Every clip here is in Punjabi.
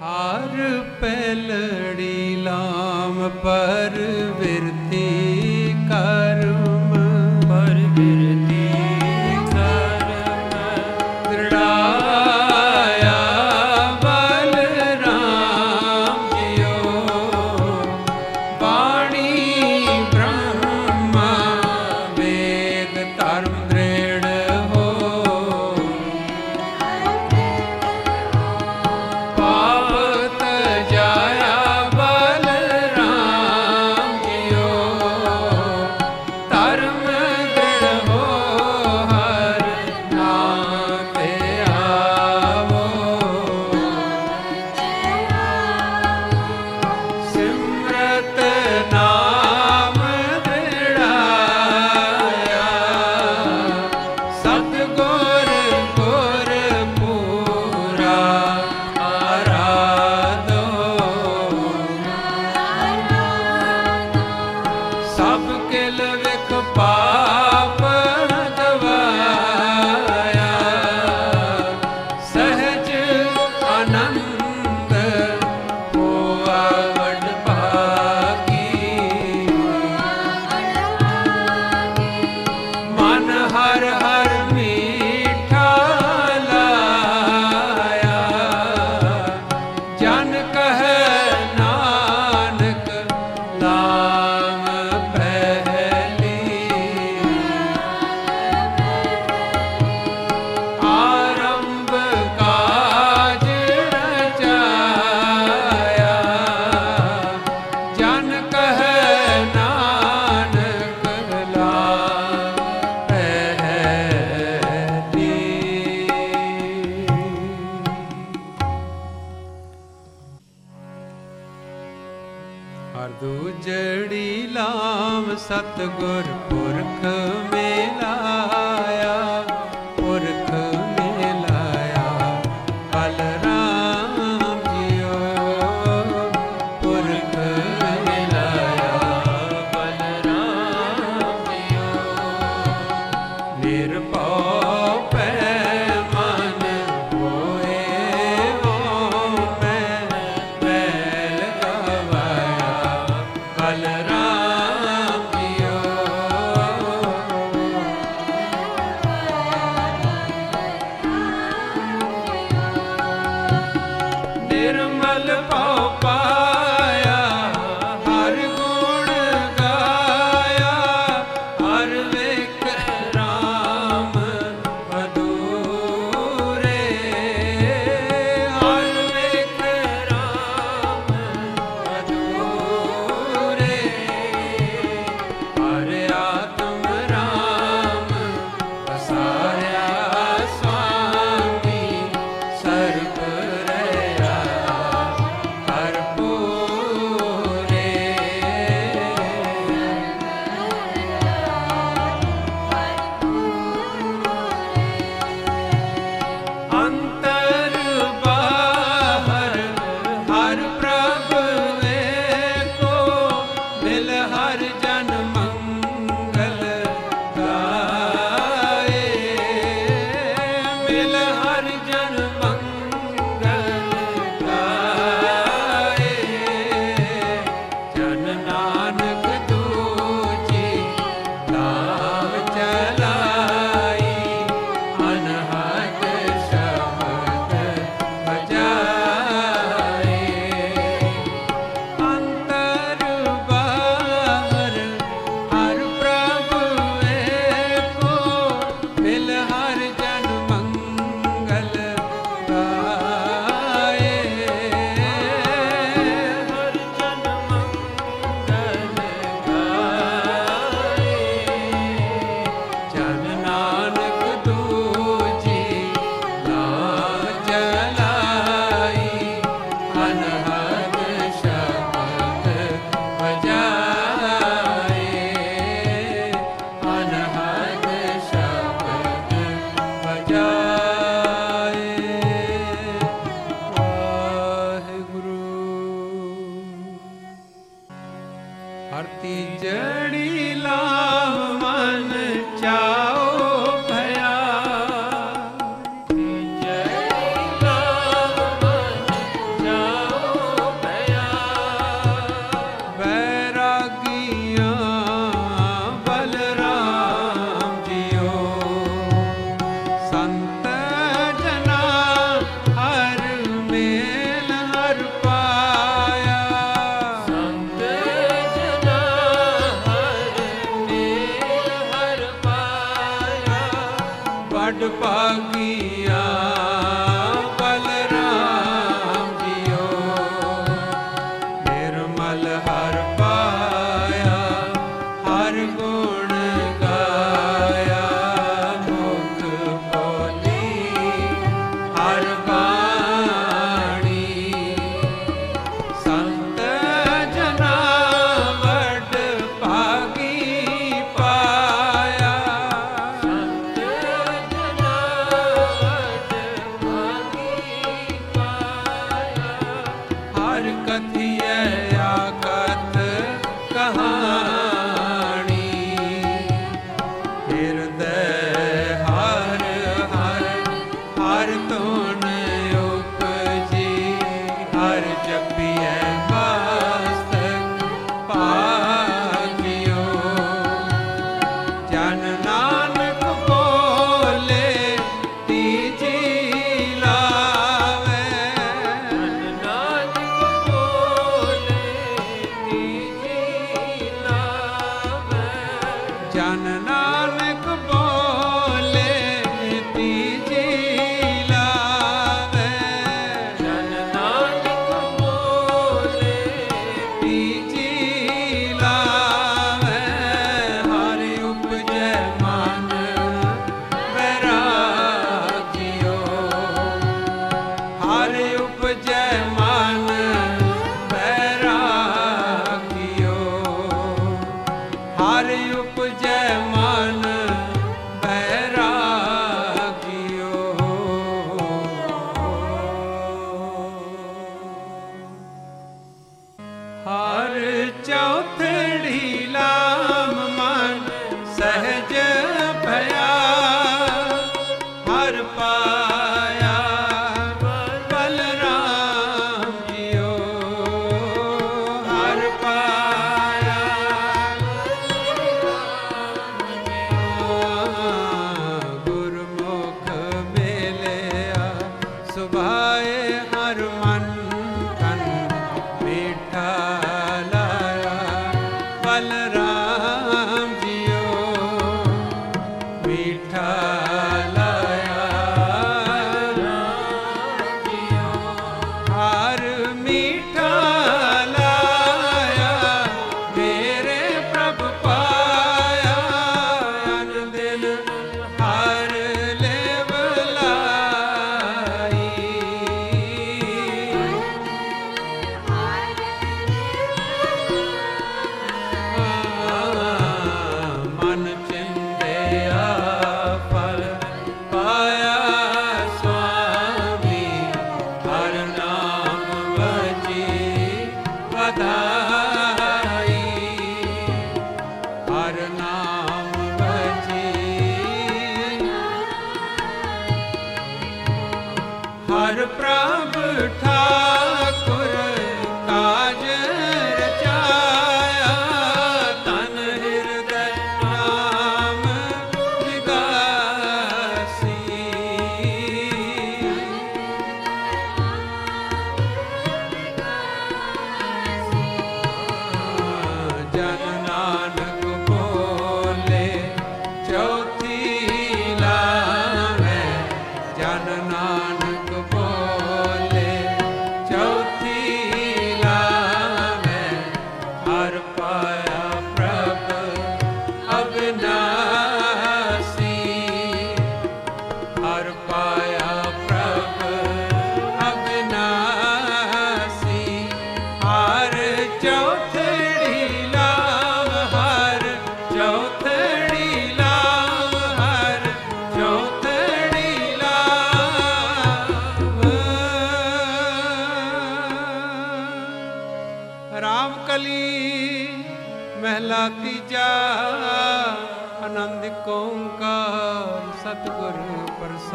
ਹਰ ਪੈਲੜੀ ਲਾਮ ਪਰ ਵਿਰਤੀ ਸਤਗੁਰ ਪੁਰਖ ਹਰ ਤੀਜੜੀ ਕਿਰਪਾ ਕੀ ਹਰ ਚੌਥੜੀ ਲਾਮ ਮਨ ਸਹਿਜ ਭਇਆ। ਹਰ ਪਾਇਆ ਬਲਰਾਮ ਜੀਓ ਹਰ ਪਾਇਆ ਗੁਰਮੁਖ ਮਿਲਿਆ। ਸੁਭਾਏ ਹਰ ਮਨ ਹਰ ਪ੍ਰਭ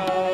Bye.